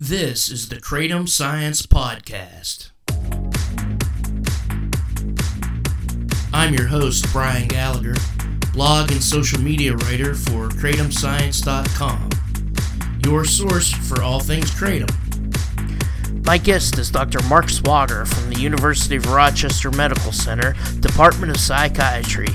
This is the Kratom Science Podcast. I'm your host, Brian Gallagher, blog and social media writer for KratomScience.com, your source for all things Kratom. My guest is Dr. Marc Swogger from the University of Rochester Medical Center, Department of Psychiatry.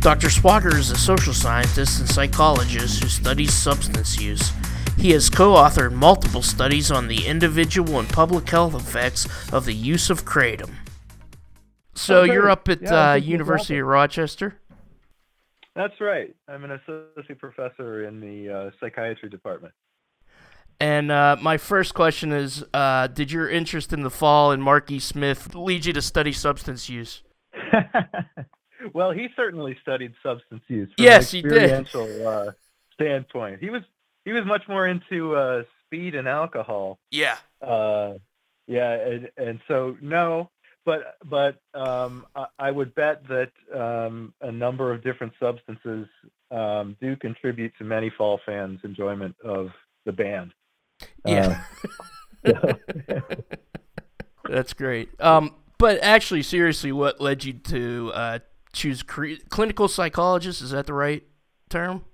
Dr. Swogger is a social scientist and psychologist who studies substance use. He has co authored multiple studies on the individual and public health effects of the use of kratom. So Okay. you're up at Yeah, uh, thank you for University of Rochester? That's right. I'm an associate professor in the uh, psychiatry department. And uh, my first question is uh, Did your interest in the fall and Marky Smith lead you to study substance use? well, he certainly studied substance use from Yes, an he did. experiential uh, standpoint. He was he was much more into uh, speed and alcohol. Yeah. Uh, yeah, and, and so no, but but um, I, I would bet that um, a number of different substances um, do contribute to many fall fans' enjoyment of the band. Yeah. Uh, That's great. Um, but actually, seriously, what led you to uh, choose cre- clinical psychologist? Is that the right term?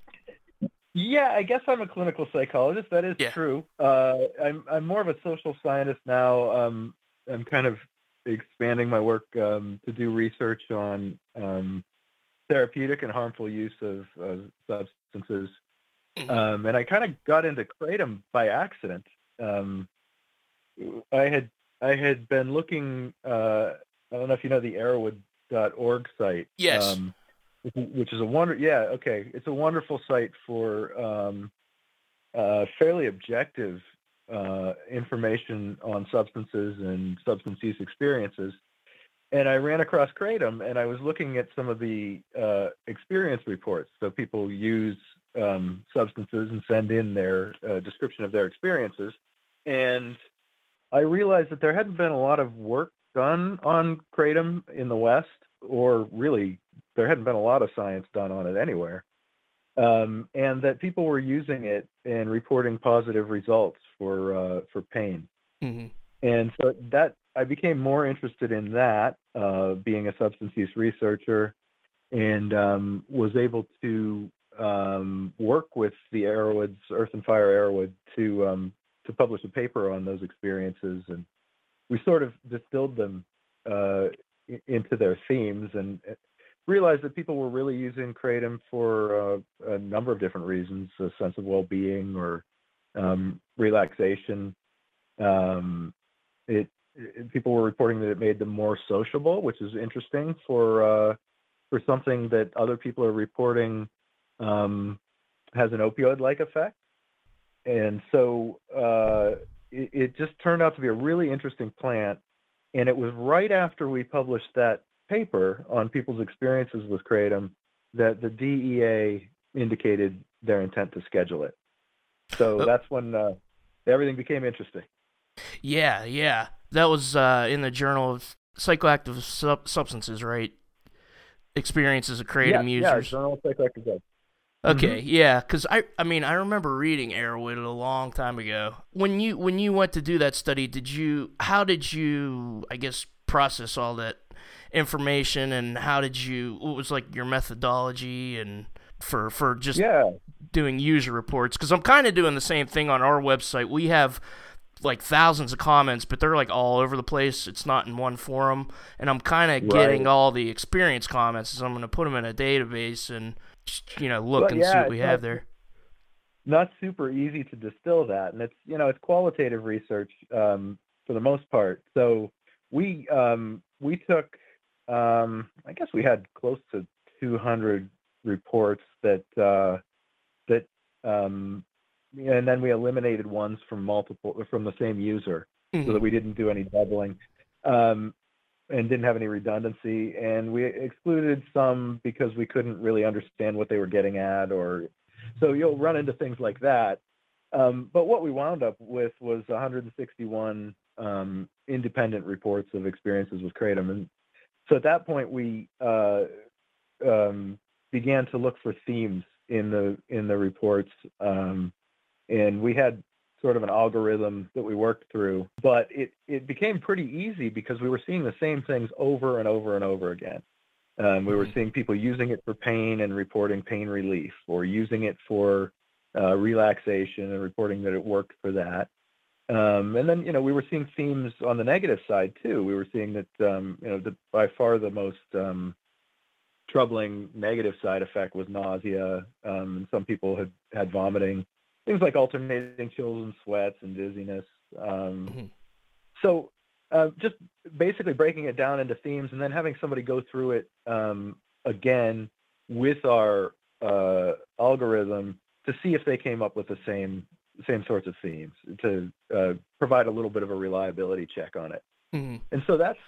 Yeah, I guess I'm a clinical psychologist. That is Yeah. true. Uh, I'm I'm more of a social scientist now. Um, I'm kind of expanding my work um, to do research on um, therapeutic and harmful use of, of substances. Mhm. Um, and I kind of got into kratom by accident. Um, I had I had been looking. Uh, I don't know if you know the Erowid.org site. Yes. Um, which is- a wonder. Yeah, okay. It's a wonderful site for um, uh, fairly objective uh, information on substances and substance use experiences. And I ran across Kratom, and I was looking at some of the uh, experience reports. So people use um, substances and send in their uh, description of their experiences. And I realized that there hadn't been a lot of work done on Kratom in the West, or really, there hadn't been a lot of science done on it anywhere. Um, and that people were using it and reporting positive results for uh, for pain. hmm And so that I became more interested in that, uh, being a substance use researcher, and um, was able to um, work with the Erowids, Earth and Fire Erowid, to um, to publish a paper on those experiences, and we sort of distilled them uh, into their themes, and uh, realized that people were really using kratom for uh, a number of different reasons: a sense of well-being or um, relaxation. Um, it, it people were reporting that it made them more sociable, which is interesting for uh, for something that other people are reporting um, has an opioid-like effect. And so uh, it, it just turned out to be a really interesting plant. And it was right after we published that paper on people's experiences with kratom that the DEA indicated their intent to schedule it. So Oh. that's when uh, everything became interesting. Yeah, yeah. That was uh, in the Journal of Psychoactive Sub- Substances, right? Experiences of kratom yeah, yeah. Journal of Psychoactive Drugs. Mm-hmm. Okay, yeah, because I, I mean, I remember reading Erowid a long time ago. When you, when you went to do that study, did you, how did you, I guess, process all that information, and how did you, what was like your methodology, and for, for just Yeah, doing user reports? Because I'm kind of doing the same thing on our website. We have like thousands of comments, but they're like all over the place. It's not in one forum, and I'm kind of getting all the experience comments. So I'm going to put them in a database and you know look Well, and see what we have not- there. not super easy to distill that, and it's you know it's qualitative research um, for the most part. So we um, we took um, I guess we had close to 200 reports that uh, that um, and then we eliminated ones from multiple from the same user so Mhm. that we didn't do any doubling um, and didn't have any redundancy. And we excluded some because we couldn't really understand what they were getting at, or so you'll run into things like that. Um, but what we wound up with was 161 um, independent reports of experiences with kratom, and so at that point we uh, um, began to look for themes in the in the reports, um, and we had sort of an algorithm that we worked through, but it, it became pretty easy because we were seeing the same things over and over and over again. Um, we were Mhm. seeing people using it for pain and reporting pain relief, or using it for uh, relaxation and reporting that it worked for that. Um, and then, you know, we were seeing themes on the negative side too. We were seeing that, um, you know, the, by far the most um, troubling negative side effect was nausea. Um, and some people had had vomiting, things like alternating chills and sweats and dizziness. Um, Mhm. So, uh, just basically breaking it down into themes and then having somebody go through it um, again with our uh, algorithm to see if they came up with the same same sorts of themes to uh, provide a little bit of a reliability check on it. Mhm. And so that's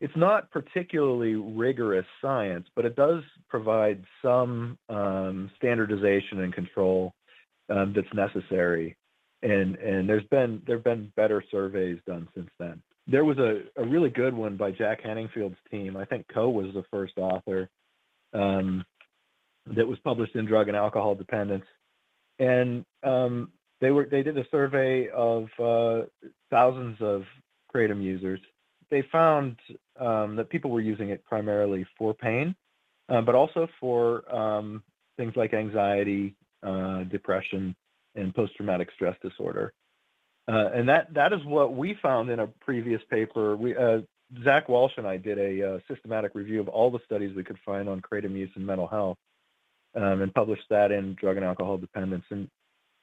it's not particularly rigorous science, but it does provide some um, standardization and control um, that's necessary. And and there's been there've been better surveys done since then. There was a, a really good one by Jack Henningfield's team. I think Coe was the first author um, that was published in Drug and Alcohol Dependence, and um, they were they did a survey of uh, thousands of kratom users. They found um, that people were using it primarily for pain, uh, but also for um, things like anxiety, uh, depression, and post-traumatic stress disorder. Uh, and that that is what we found in a previous paper. We uh, Zach Walsh and I did a uh, systematic review of all the studies we could find on kratom use and mental health, um, and published that in Drug and Alcohol Dependence. And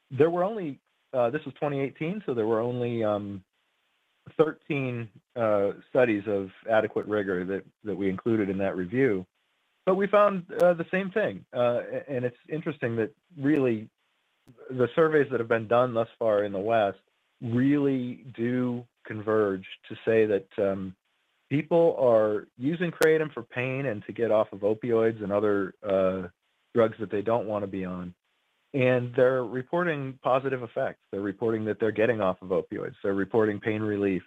there were only uh, this was 2018, so there were only um, 13 uh, studies of adequate rigor that that we included in that review. But we found uh, the same thing, uh, and it's interesting that really the surveys that have been done thus far in the West really do converge to say that um, people are using kratom for pain and to get off of opioids and other uh, drugs that they don't want to be on. And they're reporting positive effects. They're reporting that they're getting off of opioids. They're reporting pain relief.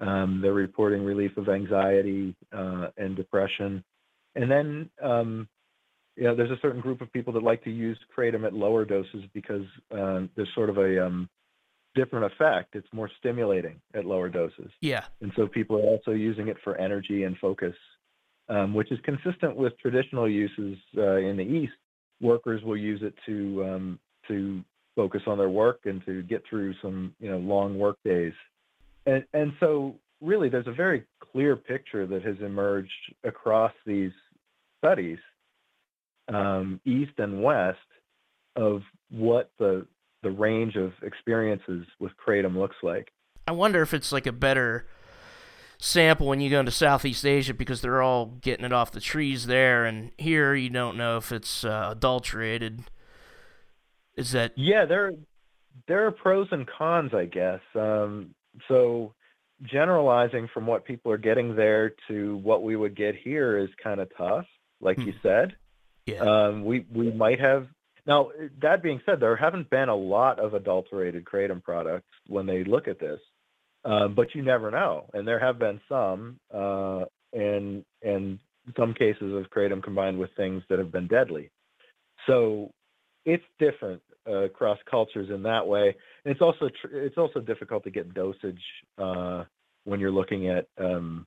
Um, they're reporting relief of anxiety uh, and depression. And then, um, you know, there's a certain group of people that like to use kratom at lower doses because um, there's sort of a um, different effect. It's more stimulating at lower doses. Yeah. And so people are also using it for energy and focus, um, which is consistent with traditional uses uh, in the East. Workers will use it to um, to focus on their work and to get through some you know long work days. And and so really, there's a very clear picture that has emerged across these studies, um, East and West, of what the the range of experiences with kratom looks like. I wonder if it's like a better sample when you go into Southeast Asia because they're all getting it off the trees there, and here you don't know if it's uh, adulterated. Is that Yeah, there there are pros and cons, I guess. Um, so generalizing from what people are getting there to what we would get here is kind of tough, like you said. yeah? Um, we we might have now. That being said, there haven't been a lot of adulterated kratom products when they look at this, um, but you never know. And there have been some, uh, and and some cases of kratom combined with things that have been deadly. So it's different uh, across cultures in that way. And it's also tr- it's also difficult to get dosage uh, when you're looking at um,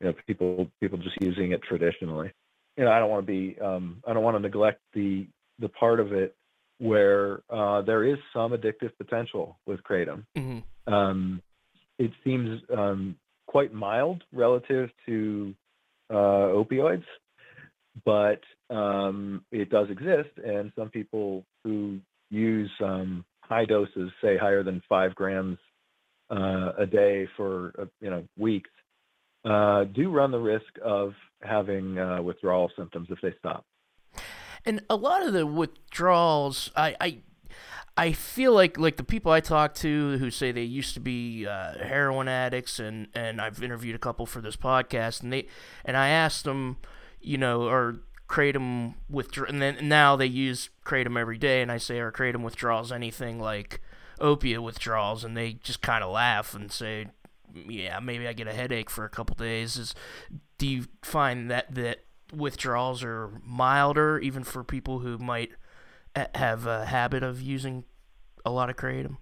you know people people just using it traditionally. You know, I don't want to be um, I don't want to neglect the the part of it where uh, there is some addictive potential with kratom. hmm Um, it seems um, quite mild relative to uh, opioids, but um, it does exist, and some people who use um, high doses, say higher than five grams uh, a day for uh, you know weeks, uh, do run the risk of having uh, withdrawal symptoms if they stop. And a lot of the withdrawals, I, I, I feel like like the people I talk to who say they used to be uh, heroin addicts, and and I've interviewed a couple for this podcast, and they and I asked them, you know, or kratom withdraw, and then now they use kratom every day, and I say, are kratom withdrawals anything like opiate withdrawals, and they just kind of laugh and say, yeah, maybe I get a headache for a couple days. Is do you find that that withdrawals are milder even for people who might have a habit of using a lot of kratom?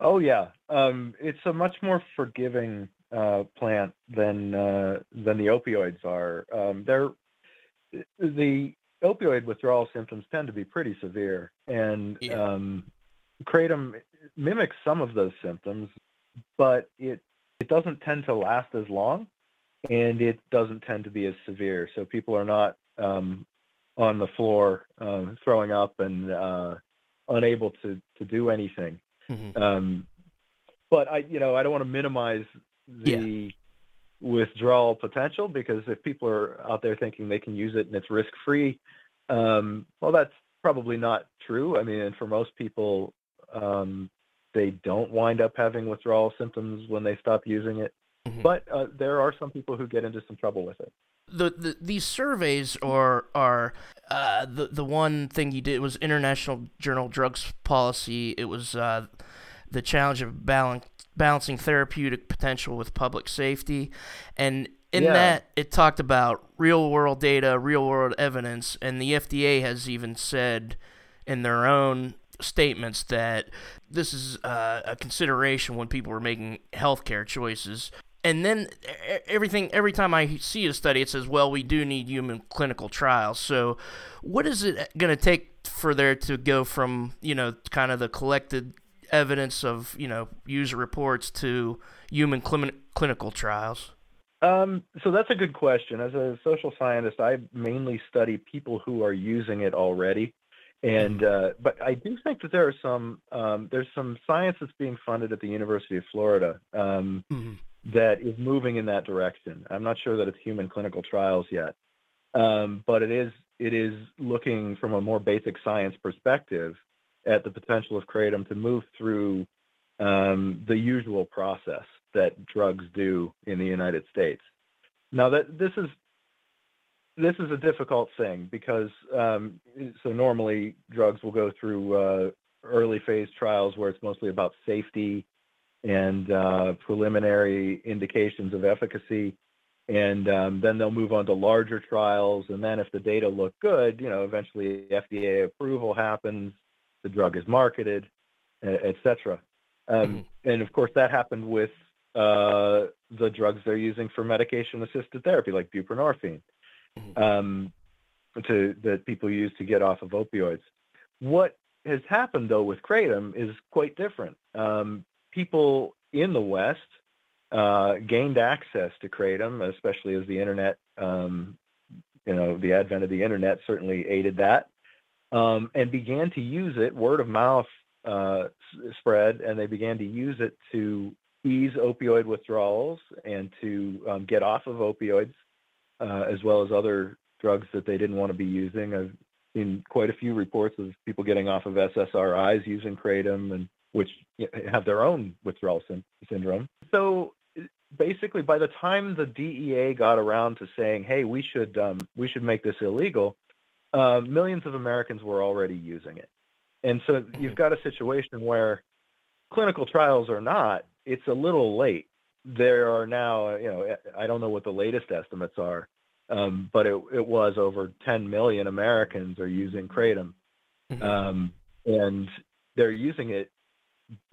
Oh yeah, um, it's a much more forgiving uh, plant than uh, than the opioids are. Um, they're the opioid withdrawal symptoms tend to be pretty severe, and Yeah. um, kratom mimics some of those symptoms, but it it doesn't tend to last as long, and it doesn't tend to be as severe. So people are not um, on the floor um, throwing up and uh, unable to to do anything. Mhm. Um, but I, you know, I don't want to minimize the withdrawal potential because if people are out there thinking they can use it and it's risk free, um, well, that's probably not true. I mean, and for most people, um, they don't wind up having withdrawal symptoms when they stop using it. Mhm. But uh, there are some people who get into some trouble with it. the, the these surveys are are uh, the the one thing you did was International Journal Drugs Policy. It was uh, the challenge of balance, balancing therapeutic potential with public safety, and in Yeah. that it talked about real world data, real world evidence, and the FDA has even said in their own statements that this is uh, a consideration when people are making healthcare choices. And then everything, every time I see a study, it says, "Well, we do need human clinical trials." So, what is it going to take for there to go from you know kind of the collected evidence of you know user reports to human clin- clinical trials? Um, so that's a good question. As a social scientist, I mainly study people who are using it already, and uh, but I do think that there are some um, there's some science that's being funded at the University of Florida um, Mhm. that is moving in that direction. I'm not sure that it's human clinical trials yet, um, but it is it is looking from a more basic science perspective at the potential of kratom to move through um, the usual process that drugs do in the United States. Now that this is this is a difficult thing because um, so normally drugs will go through uh, early phase trials where it's mostly about safety and uh, preliminary indications of efficacy, and um, then they'll move on to larger trials. And then if the data look good, you know, eventually FDA approval happens, the drug is marketed, e- et cetera. Um, And of course, that happened with uh, the drugs they're using for medication-assisted therapy, like buprenorphine, Mhm. um, to that people use to get off of opioids. What has happened though with kratom is quite different. Um, people in the West uh, gained access to kratom, especially as the internet, um, you know, the advent of the internet certainly aided that, um, and began to use it. Word of mouth uh, spread, and they began to use it to ease opioid withdrawals and to um, get off of opioids, uh, as well as other drugs that they didn't want to be using. I've seen quite a few reports of people getting off of SSRIs using kratom, and which have their own withdrawal syn- syndrome. So basically, by the time the DEA got around to saying, "Hey, we should um, we should make this illegal," uh, millions of Americans were already using it, and so you've got a situation where clinical trials are not, it's a little late. There are now, you know, I don't know what the latest estimates are, um, but it, it was over 10 million Americans are using kratom, Mhm. um, and they're using it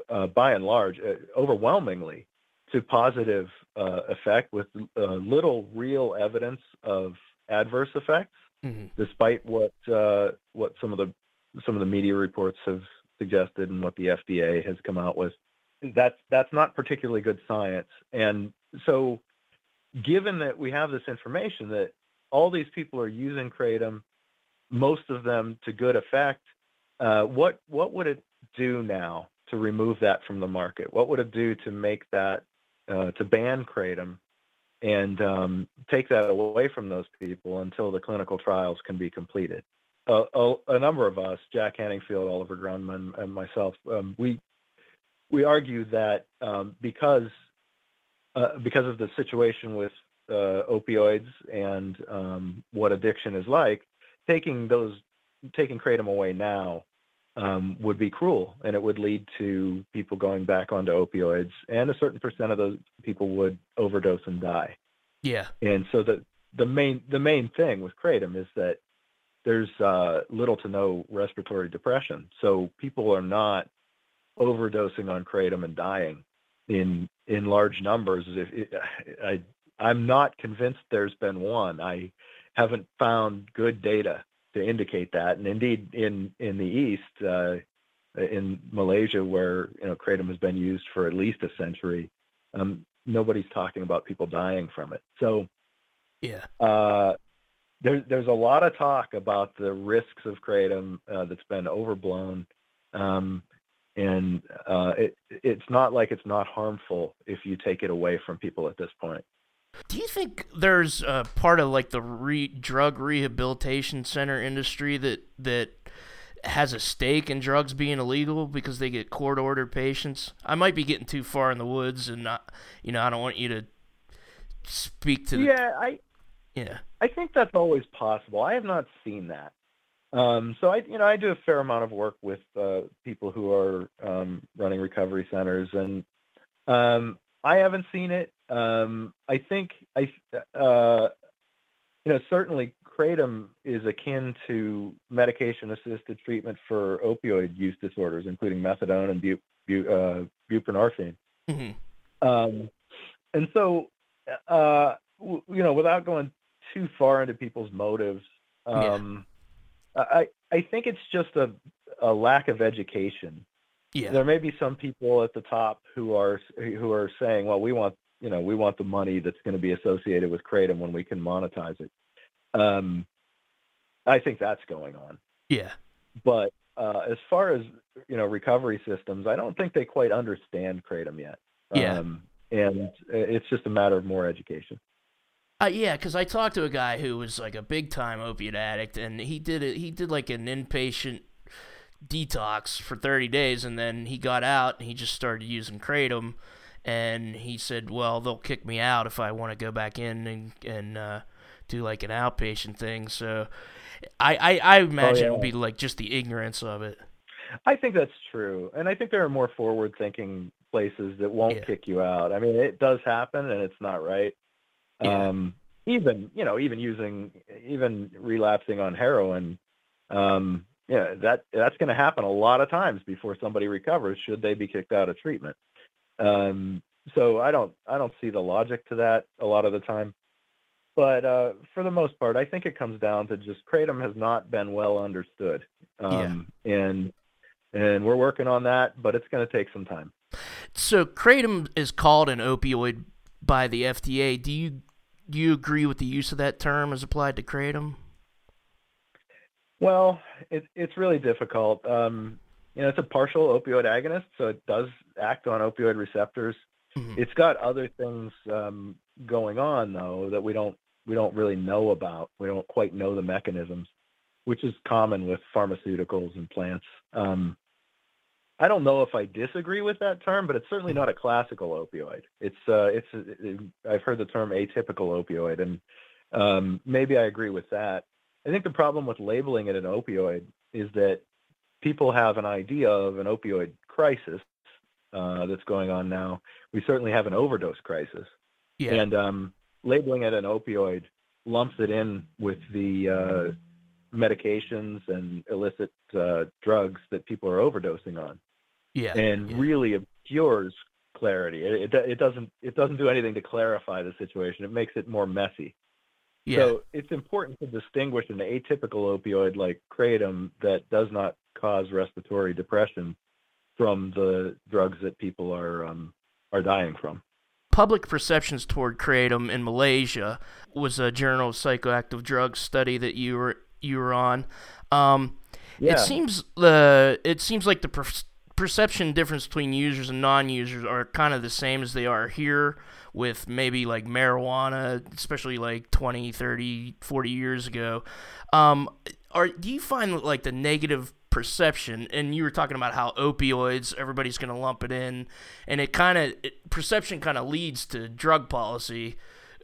uh, by and large, uh, overwhelmingly, to positive uh, effect with uh, little real evidence of adverse effects Mhm. despite what uh, what some of the some of the media reports have suggested and what the FDA has come out with. That's that's not particularly good science. And so, given that we have this information that all these people are using kratom, most of them to good effect, uh, what what would it do now to remove that from the market? What would it do to make that uh, to ban kratom and um, take that away from those people until the clinical trials can be completed. Uh, a, a number of us, Jack Henningfield, Oliver Grundmann, and myself, um, we we argue that um, because uh, because of the situation with uh, opioids and um, what addiction is like, taking those taking kratom away now um, would be cruel, and it would lead to people going back onto opioids, and a certain percent of those people would overdose and die. Yeah. And so the the main the main thing with kratom is that there's uh, little to no respiratory depression, so people are not overdosing on kratom and dying in in large numbers. If I I'm not convinced there's been one. I haven't found good data to indicate that. And indeed, in in the East, uh, in Malaysia, where you know kratom has been used for at least a century, um, nobody's talking about people dying from it. So, yeah, uh, there's there's a lot of talk about the risks of kratom uh, that's been overblown, um, and uh, it it's not like it's not harmful if you take it away from people at this point. Do you think there's a part of like the re- drug rehabilitation center industry that that has a stake in drugs being illegal because they get court ordered patients? I might be getting too far in the woods, and not, you know, I don't want you to speak to. The, yeah, I. Yeah. I think that's always possible. I have not seen that. Um, so I, you know, I do a fair amount of work with uh, people who are um, running recovery centers, and um, I haven't seen it. Um, I think I, uh, you know, certainly kratom is akin to medication-assisted treatment for opioid use disorders, including methadone and bu- bu- uh, buprenorphine. Mm-hmm. Um, and so, uh, w- you know, without going too far into people's motives, um, yeah. I I think it's just a a lack of education yeah. There may be some people at the top who are who are saying, "Well, we want you know we want the money that's going to be associated with kratom when we can monetize it." Um, I think that's going on. Yeah. But uh, as far as you know, recovery systems, I don't think they quite understand kratom yet. Yeah. Um, and it's just a matter of more education. Uh, yeah, because I talked to a guy who was like a big time opiate addict, and he did it. He did like an inpatient detox for 30 days and then he got out and he just started using kratom and he said well they'll kick me out if i want to go back in and, and uh, do like an outpatient thing so i i, I imagine oh, yeah. it would be like just the ignorance of it i think that's true and i think there are more forward thinking places that won't yeah. kick you out i mean it does happen and it's not right yeah. um even you know even using even relapsing on heroin um yeah, that that's going to happen a lot of times before somebody recovers. Should they be kicked out of treatment? Um, so I don't I don't see the logic to that a lot of the time. But uh, for the most part, I think it comes down to just kratom has not been well understood, um, yeah. and and we're working on that, but it's going to take some time. So kratom is called an opioid by the FDA. Do you do you agree with the use of that term as applied to kratom? Well, it, it's really difficult. Um, you know, it's a partial opioid agonist, so it does act on opioid receptors. Mm-hmm. It's got other things um, going on though that we don't we don't really know about. We don't quite know the mechanisms, which is common with pharmaceuticals and plants. Um, I don't know if I disagree with that term, but it's certainly not a classical opioid. It's uh, it's it, I've heard the term atypical opioid, and um, maybe I agree with that. I think the problem with labeling it an opioid is that people have an idea of an opioid crisis uh, that's going on now. We certainly have an overdose crisis, yeah. and um, labeling it an opioid lumps it in with the uh, medications and illicit uh, drugs that people are overdosing on, yeah, and yeah. really obscures clarity. It, it, it doesn't it doesn't do anything to clarify the situation. It makes it more messy. Yeah. So it's important to distinguish an atypical opioid like kratom that does not cause respiratory depression from the drugs that people are um, are dying from. Public perceptions toward kratom in Malaysia was a Journal of Psychoactive Drugs study that you were you were on. Um, yeah. It seems the it seems like the per- perception difference between users and non-users are kind of the same as they are here with maybe like marijuana, especially like 20, 30, 40 years ago. Um, are do you find like the negative perception and you were talking about how opioids everybody's going to lump it in and it kind of perception kind of leads to drug policy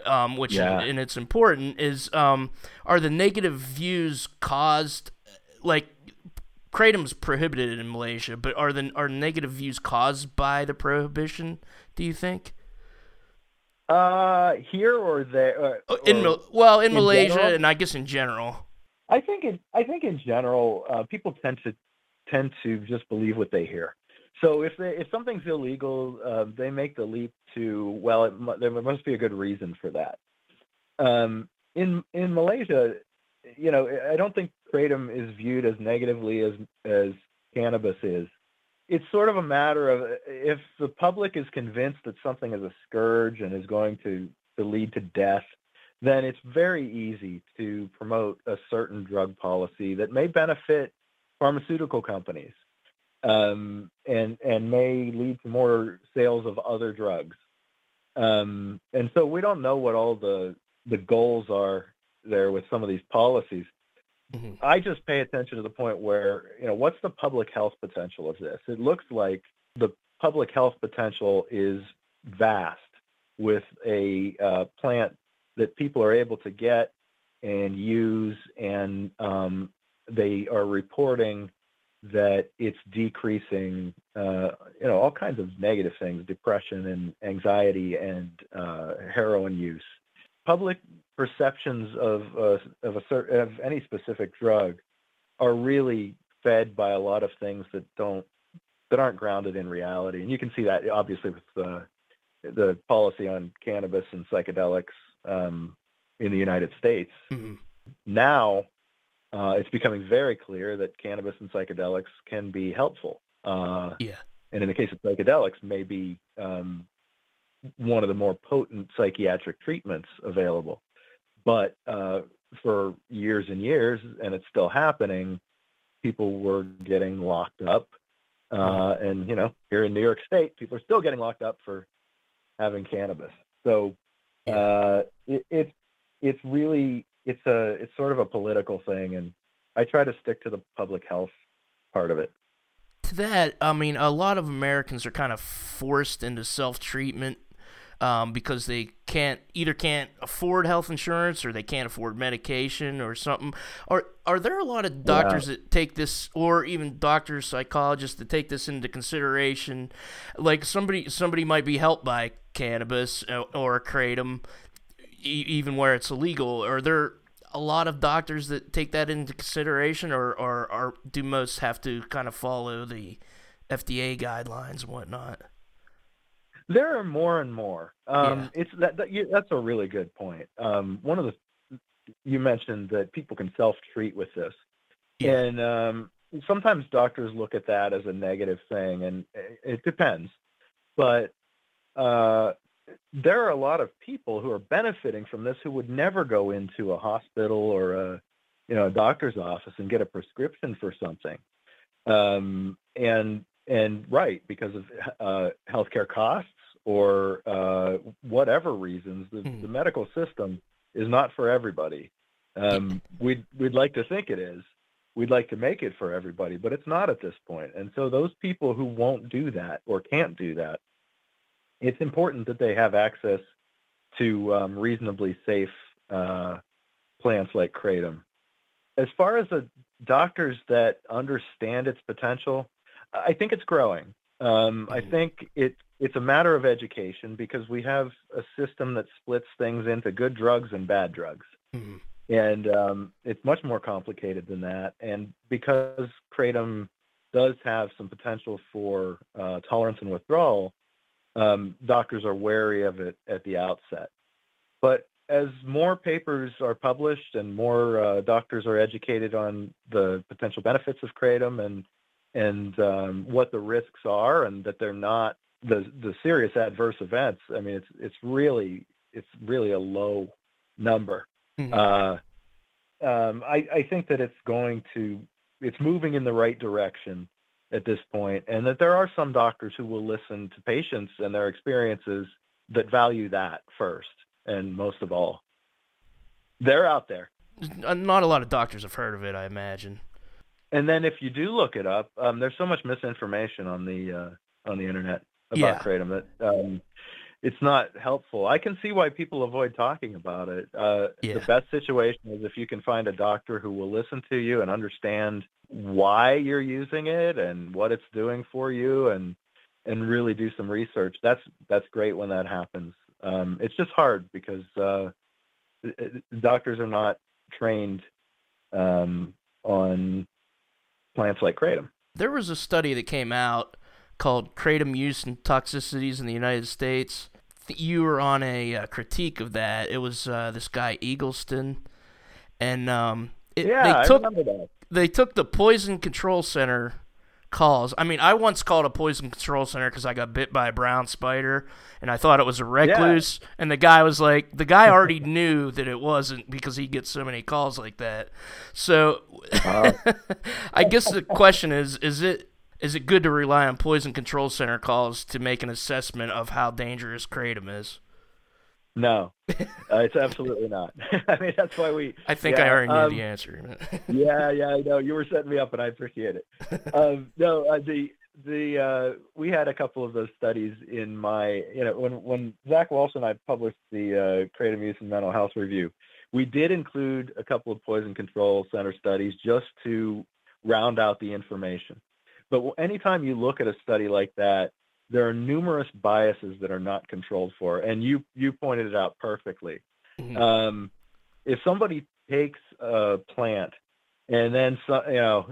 um, which yeah. and it's important is um, are the negative views caused like kratom's prohibited in Malaysia but are the are negative views caused by the prohibition do you think uh, here or there? Uh, oh, in or well, in, in Malaysia, general? and I guess in general. I think in I think in general, uh, people tend to tend to just believe what they hear. So if they, if something's illegal, uh, they make the leap to well, it, there must be a good reason for that. Um, in in Malaysia, you know, I don't think kratom is viewed as negatively as as cannabis is. It's sort of a matter of if the public is convinced that something is a scourge and is going to, to lead to death, then it's very easy to promote a certain drug policy that may benefit pharmaceutical companies um, and and may lead to more sales of other drugs. Um, and so we don't know what all the the goals are there with some of these policies. Mm-hmm. I just pay attention to the point where you know what's the public health potential of this? It looks like the public health potential is vast with a uh, plant that people are able to get and use, and um, they are reporting that it's decreasing, uh, you know, all kinds of negative things, depression and anxiety and uh, heroin use. Public perceptions of uh, of a certain of any specific drug are really fed by a lot of things that don't that aren't grounded in reality, and you can see that obviously with the the policy on cannabis and psychedelics um, in the United States. Mm-hmm. Now, uh, it's becoming very clear that cannabis and psychedelics can be helpful. Uh, yeah. And in the case of psychedelics, may be um, one of the more potent psychiatric treatments available. But uh, for years and years, and it's still happening, people were getting locked up. Uh, and, you know, here in New York State, people are still getting locked up for having cannabis. So uh, it, it's it's really it's a it's sort of a political thing, and I try to stick to the public health part of it. To that, I mean, a lot of Americans are kind of forced into self treatment um, because they can't either can't afford health insurance or they can't afford medication or something. Are are there a lot of doctors yeah. that take this, or even doctors, psychologists that take this into consideration? Like somebody somebody might be helped by cannabis uh, or kratom even where it's illegal? Are there a lot of doctors that take that into consideration, or, or, or do most have to kind of follow the FDA guidelines and whatnot? There are more and more. Um, yeah. It's that, that you, that's a really good point. Um, one of the you mentioned that people can self treat with this, yeah. and um, sometimes doctors look at that as a negative thing, and it depends. But uh, there are a lot of people who are benefiting from this who would never go into a hospital or a you know a doctor's office and get a prescription for something um, and and right because of uh, healthcare costs or uh, whatever reasons the, mm. the, medical system is not for everybody um, we'd we'd like to think it is we'd like to make it for everybody but it's not at this point. and so those people who won't do that or can't do that it's important that they have access to um, reasonably safe uh, plants like kratom. As far as the doctors that understand its potential, I think it's growing. Um, I mm-hmm. think it it's a matter of education because we have a system that splits things into good drugs and bad drugs. Mm-hmm. And um, it's much more complicated than that. And because kratom does have some potential for uh, tolerance and withdrawal, um, doctors are wary of it at the outset. But as more papers are published and more uh, doctors are educated on the potential benefits of kratom and and um, what the risks are, and that they're not the the serious adverse events. I mean, it's it's really it's really a low number. Mm-hmm. Uh, um, I, I think that it's going to it's moving in the right direction at this point, and that there are some doctors who will listen to patients and their experiences that value that first and most of all. They're out there. Not a lot of doctors have heard of it, I imagine. And then if you do look it up, um, there's so much misinformation on the uh, on the internet about yeah. kratom that um, it's not helpful. I can see why people avoid talking about it. Uh, yeah. The best situation is if you can find a doctor who will listen to you and understand why you're using it and what it's doing for you, and and really do some research. That's that's great when that happens. Um, it's just hard because uh, doctors are not trained um, on plants like kratom. There was a study that came out called Kratom Use and Toxicities in the United States. You were on a uh, critique of that. It was uh, this guy Eggleston, and um, it, yeah, they took I remember that. they took the Poison Control Center calls. I mean, I once called a poison control center because I got bit by a brown spider, and I thought it was a recluse. Yeah. And the guy was like, the guy already knew that it wasn't because he gets so many calls like that. So, uh. I guess the question is: is it is it good to rely on poison control center calls to make an assessment of how dangerous kratom is? No, uh, it's absolutely not. I mean, that's why we. I think yeah, I already um, knew the answer. yeah, yeah, I know. You were setting me up, and I appreciate it. Um, no, uh, the the uh, we had a couple of those studies in my, you know, when when Zach Walsh and I published the uh, Kratom Use and Mental Health Review, we did include a couple of poison control center studies just to round out the information. But anytime you look at a study like that, there are numerous biases that are not controlled for, and you you pointed it out perfectly. Mm-hmm. Um, if somebody takes a plant and then you know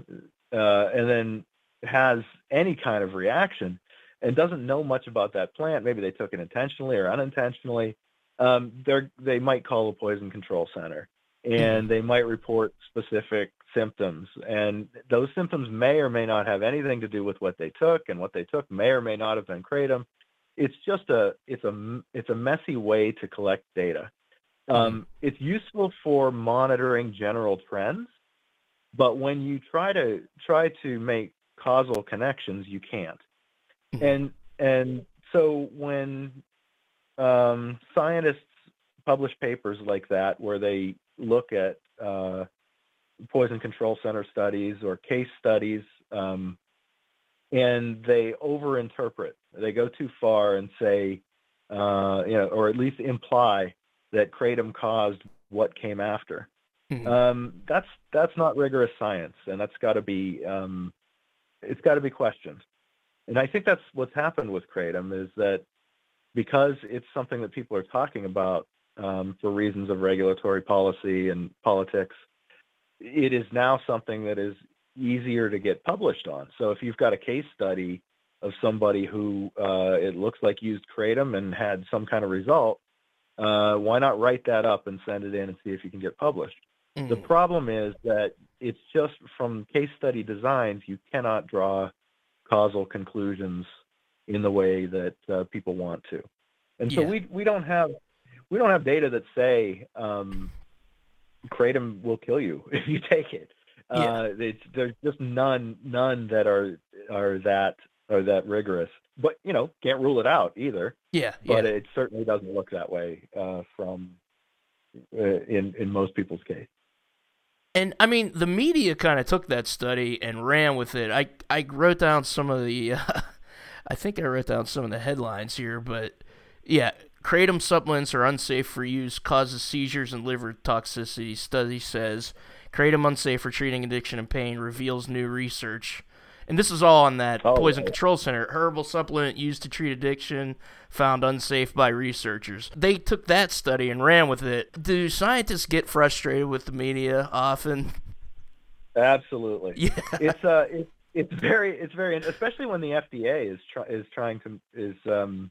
uh, and then has any kind of reaction and doesn't know much about that plant, maybe they took it intentionally or unintentionally, um, they they might call a poison control center and mm-hmm. they might report specific symptoms. And those symptoms may or may not have anything to do with what they took and what they took may or may not have been kratom. It's just a it's a it's a messy way to collect data. Um, it's useful for monitoring general trends but when you try to try to make causal connections you can't. Mm-hmm. and and so when um, scientists publish papers like that where they look at uh, poison control center studies or case studies, um, and they overinterpret. They go too far and say, uh, you know, or at least imply that kratom caused what came after. Mm-hmm. Um, that's that's not rigorous science, and that's got to be um, it's got to be questioned. And I think that's what's happened with kratom is that because it's something that people are talking about um, for reasons of regulatory policy and politics, it is now something that is easier to get published on. So if you've got a case study of somebody who uh, it looks like used kratom and had some kind of result, uh, why not write that up and send it in and see if you can get published? Mm. The problem is that it's just from case study designs, you cannot draw causal conclusions in the way that uh, people want to. And so yeah. we we don't have we don't have data that say um, kratom will kill you if you take it. Yeah. Uh, it's, there's just none none that are are that are that rigorous. But you know, can't rule it out either. Yeah. But yeah. it certainly doesn't look that way uh, from uh, in in most people's case. And I mean, the media kind of took that study and ran with it. I I wrote down some of the, uh, I think I wrote down some of the headlines here, but yeah, Kratom supplements are unsafe for use, causes seizures and liver toxicity. Study says Kratom unsafe for treating addiction and pain reveals new research. And this is all on that oh, Poison Control Center. Herbal supplement used to treat addiction found unsafe by researchers. They took that study and ran with it. Do scientists get frustrated with the media often? Absolutely. Yeah. It's uh it's it's very it's very especially when the FDA is try, is trying to is um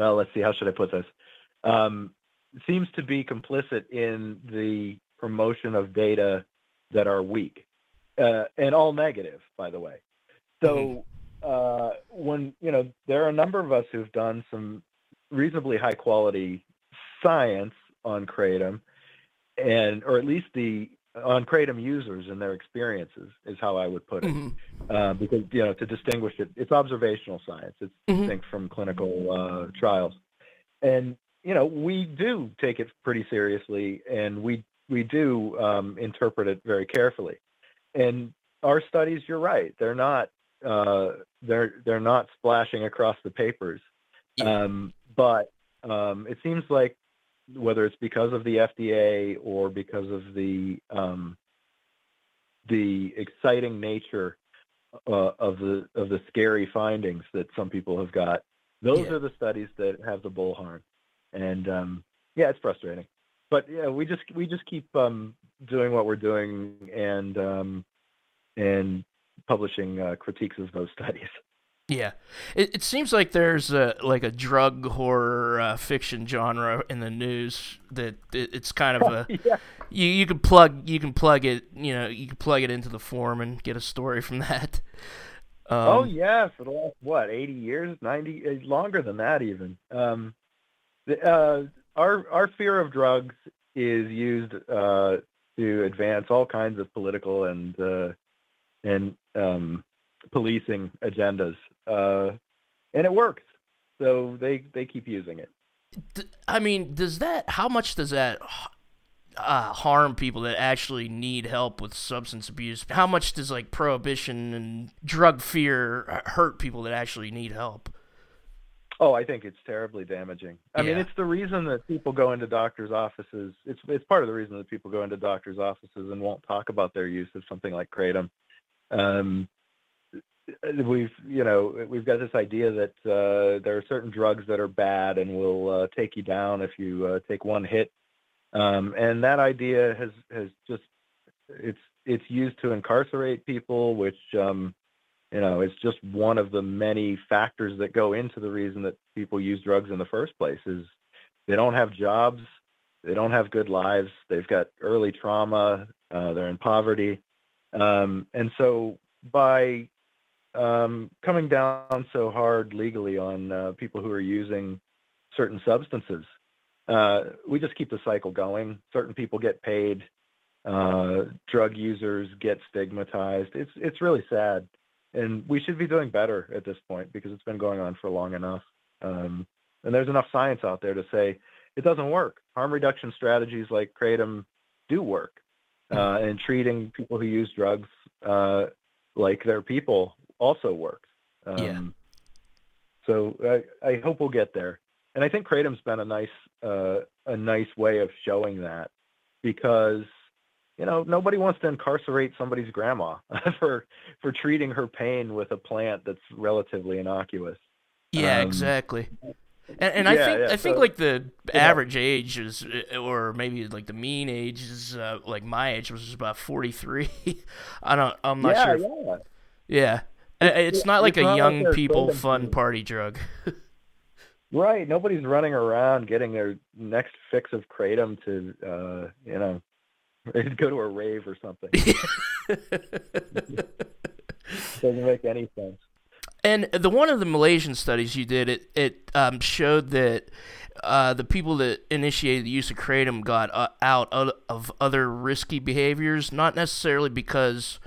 well, let's see, how should I put this? Um, seems to be complicit in the promotion of data that are weak uh, and all negative, by the way. So mm-hmm. uh, when you know there are a number of us who've done some reasonably high quality science on kratom, and or at least the on kratom users and their experiences is how I would put it. Mm-hmm. Uh, because you know to distinguish it, it's observational science. It's mm-hmm. distinct from clinical uh, trials, and you know we do take it pretty seriously, and we we do um, interpret it very carefully. And our studies, you're right, they're not uh, they're they're not splashing across the papers, yeah. um, but um, it seems like whether it's because of the FDA or because of the um, the exciting nature uh, of the of the scary findings that some people have got. Those yeah. are the studies that have the bullhorn, and um, yeah, it's frustrating. But yeah, we just we just keep um, doing what we're doing and um, and publishing uh, critiques of those studies. Yeah, it, it seems like there's a, like a drug horror uh, fiction genre in the news that it, it's kind of a yeah. you you can plug you can plug it you know you can plug it into the form and get a story from that. Um, oh yeah, for the last what eighty years, ninety uh, longer than that even. Um, the, uh, our our fear of drugs is used uh, to advance all kinds of political and uh, and um, policing agendas, uh, and it works. So they they keep using it. I mean, does that how much does that uh, harm people that actually need help with substance abuse? How much does like prohibition and drug fear hurt people that actually need help? Oh, I think it's terribly damaging. I mean, it's the reason that people go into doctors' offices. It's it's part of the reason that people go into doctors' offices and won't talk about their use of something like kratom. Um, we've you know we've got this idea that uh, there are certain drugs that are bad and will uh, take you down if you uh, take one hit, um, and that idea has has just it's it's used to incarcerate people, which um, you know it's just one of the many factors that go into the reason that people use drugs in the first place is they don't have jobs they don't have good lives they've got early trauma uh, they're in poverty. Um, and so by um, coming down so hard legally on uh, people who are using certain substances. Uh, we just keep the cycle going. Certain people get paid uh, drug users get stigmatized. It's it's really sad. And we should be doing better at this point because it's been going on for long enough. Um, and there's enough science out there to say it doesn't work. Harm reduction strategies like kratom do work, uh, and treating people who use drugs uh, like they're people also works. Um, Yeah. So I, I hope we'll get there. And I think kratom's been a nice uh, a nice way of showing that because you know nobody wants to incarcerate somebody's grandma for for treating her pain with a plant that's relatively innocuous. Yeah, Um, exactly. And, and I think yeah, I think so- like the Yeah. average age is, uh, or maybe like the mean age is uh, like my age, is about forty three. I don't. I'm not yeah, sure. if- yeah. It's not like a not like young people fun teens. party drug. Right. Nobody's running around getting their next fix of kratom to uh, you know go to a rave or something. Doesn't make any sense. And the one of the Malaysian studies you did, it it um, showed that uh, the people that initiated the use of kratom got uh, out of, of other risky behaviors, not necessarily because,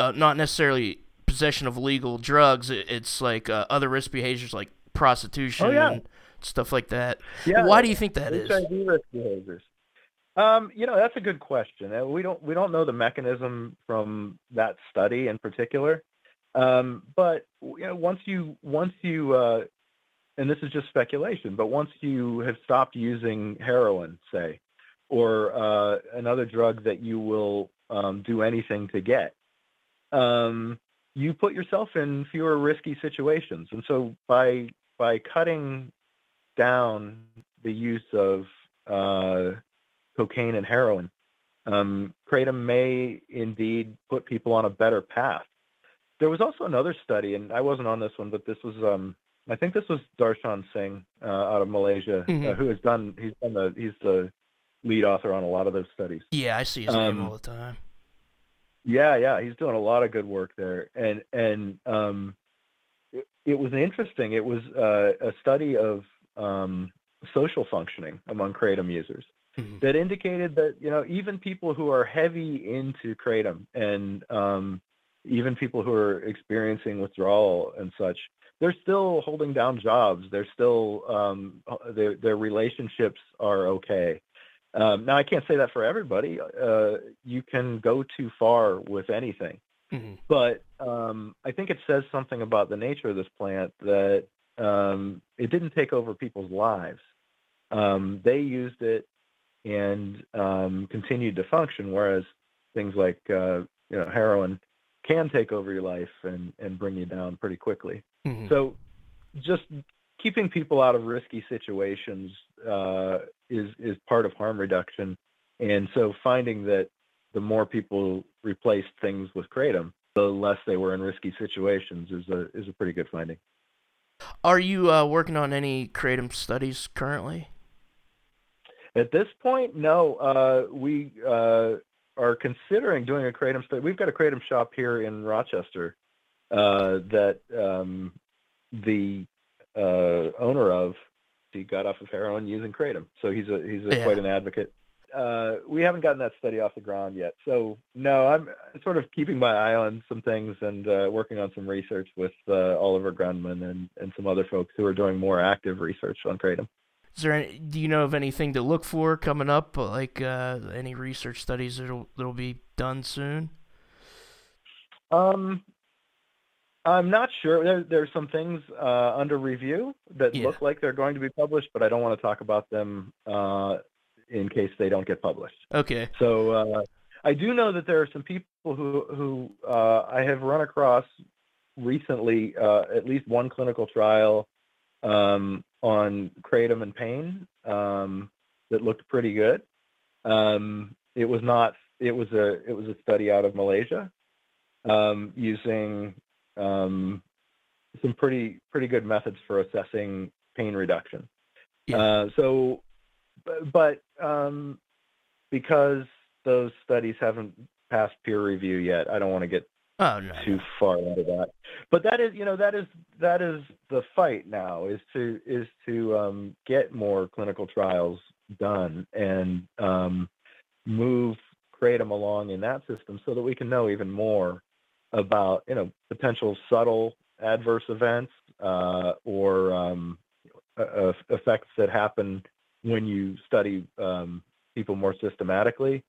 uh, not necessarily possession of legal drugs. It, it's like uh, other risk behaviors like prostitution Oh, yeah. and stuff like that. Yeah. Why do you think that is? HIV risk behaviors. Um, you know, that's a good question. Uh, We don't we don't know the mechanism from that study in particular. Um, but you know, once you once you uh, and this is just speculation, but once you have stopped using heroin, say, or uh, another drug that you will um, do anything to get, um, you put yourself in fewer risky situations. And so by by cutting down the use of uh, cocaine and heroin, um, kratom may indeed put people on a better path. There was also another study, and I wasn't on this one, but this was um, I think this was Darshan Singh uh, out of Malaysia, uh, Mhm. who has done he's done the he's the lead author on a lot of those studies. Yeah, I see his name Um, all the time. Yeah, yeah, he's doing a lot of good work there, and and um, it, it was interesting. It was uh, a study of um, social functioning among kratom users Mhm. that indicated that you know even people who are heavy into kratom and um, even people who are experiencing withdrawal and such, they're still holding down jobs. They're still um, their their relationships are okay. Um, now I can't say that for everybody. Uh, you can go too far with anything, Mhm. but um, I think it says something about the nature of this plant that um, it didn't take over people's lives. Um, they used it and um, continued to function, whereas things like uh, you know heroin can take over your life and, and bring you down pretty quickly. Mhm. So just keeping people out of risky situations uh, is is part of harm reduction, and so finding that the more people replaced things with kratom, the less they were in risky situations is a is a pretty good finding. Are you uh, working on any kratom studies currently? At this point, no. Uh, we uh, are considering doing a kratom study. We've got a kratom shop here in Rochester uh, that um, the uh, owner of he got off of heroin using kratom, so he's a he's a, Yeah. quite an advocate. Uh, we haven't gotten that study off the ground yet, so no. I'm sort of keeping my eye on some things and uh, working on some research with uh, Oliver Grundmann and and some other folks who are doing more active research on kratom. Is there any, do you know of anything to look for coming up, like uh, any research studies that'll that'll be done soon? Um, I'm not sure. There, there's some things uh, under review that Yeah. look like they're going to be published, but I don't want to talk about them uh, in case they don't get published. Okay. So uh, I do know that there are some people who who uh, I have run across recently, uh, at least one clinical trial um, on kratom and pain um, that looked pretty good. Um, it was not. It was a. It was a study out of Malaysia um, using um, some pretty pretty good methods for assessing pain reduction. Yeah. Uh, so, but um, because those studies haven't passed peer review yet, I don't want to get Oh no. too far into that. But that is, you know, that is that is the fight now is to is to um, get more clinical trials done and um, move kratom along in that system so that we can know even more about you know potential subtle adverse events uh, or um, uh, uh, effects that happen when you study um, people more systematically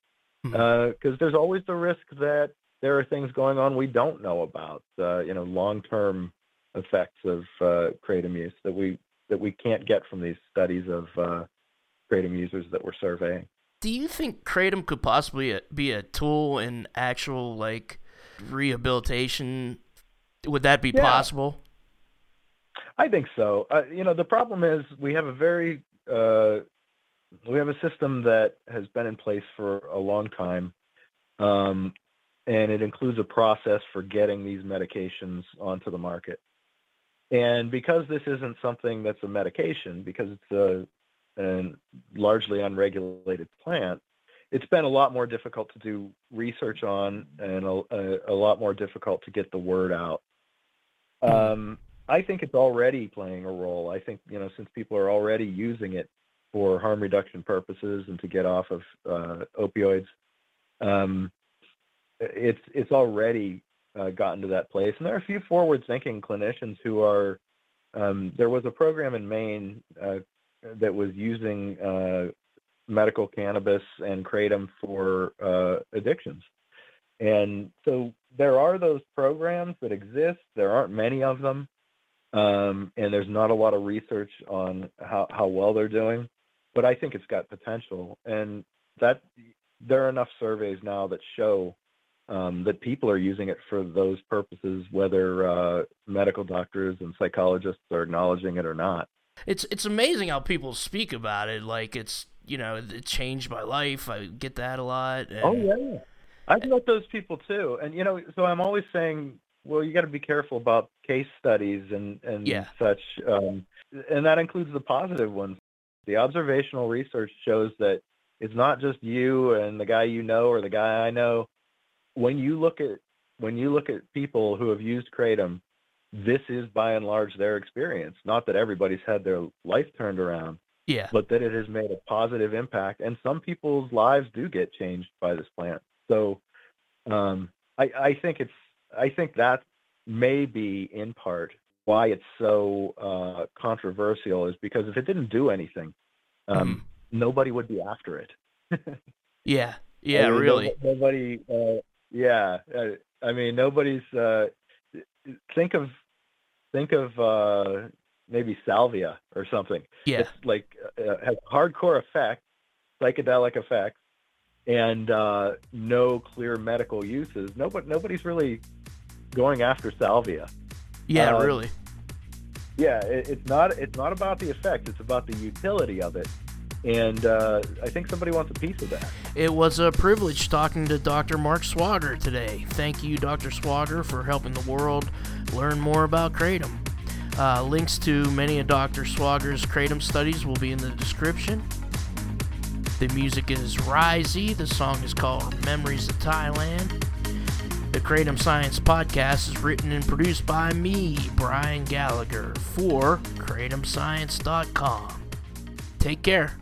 because there's always the risk that there are things going on we don't know about, uh, you know, long-term effects of uh, kratom use that we that we can't get from these studies of uh, kratom users that we're surveying. Do you think kratom could possibly uh, be a tool in actual like rehabilitation? Would that be Yeah. possible? I think so. Uh, you know, the problem is we have a very uh, we have a system that has been in place for a long time, um, and it includes a process for getting these medications onto the market. And because this isn't something that's a medication, because it's a, a largely unregulated plant, it's been a lot more difficult to do research on, and a, a, a lot more difficult to get the word out. Um, I think it's already playing a role. I think you know since people are already using it for harm reduction purposes and to get off of uh, opioids, um, it's it's already uh, gotten to that place. And there are a few forward-thinking clinicians who are. Um, there was a program in Maine uh, that was using uh, medical cannabis and kratom for uh, addictions. And so there are those programs that exist. There aren't many of them um, and there's not a lot of research on how, how well they're doing. But I think it's got potential, and that there are enough surveys now that show um, that people are using it for those purposes, whether uh, medical doctors and psychologists are acknowledging it or not. It's it's amazing how people speak about it. Like it's you know it changed my life. I get that a lot. Oh yeah, I've met those people too, and you know, so I'm always saying, well, you got to be careful about case studies and and Yeah. such, um, and that includes the positive ones. The observational research shows that it's not just you and the guy you know or the guy I know. When you look at when you look at people who have used kratom, this is by and large their experience. Not that everybody's had their life turned around, Yeah. but that it has made a positive impact. And some people's lives do get changed by this plant. So um, I, I think it's I think that may be in part why it's so uh, controversial is because if it didn't do anything, um, nobody would be after it. Yeah. Yeah. I mean, really. Nobody. Uh, yeah. Uh, I mean, nobody's. Uh, think of think of uh, maybe salvia or something. Yeah. It's like uh, has hardcore effects, psychedelic effects, and uh, no clear medical uses. Nobody, nobody's really going after salvia. Yeah. um, really. Yeah, it, it's not. It's not about the effect. It's about the utility of it. And uh, I think somebody wants a piece of that. It was a privilege talking to Dr. Marc Swogger today. Thank you, Dr. Swogger, for helping the world learn more about Kratom. Uh, links to many of Dr. Swogger's Kratom studies will be in the description. The music is Risey. The song is called Memories of Thailand. The Kratom Science podcast is written and produced by me, Brian Gallagher, for KratomScience.com. Take care.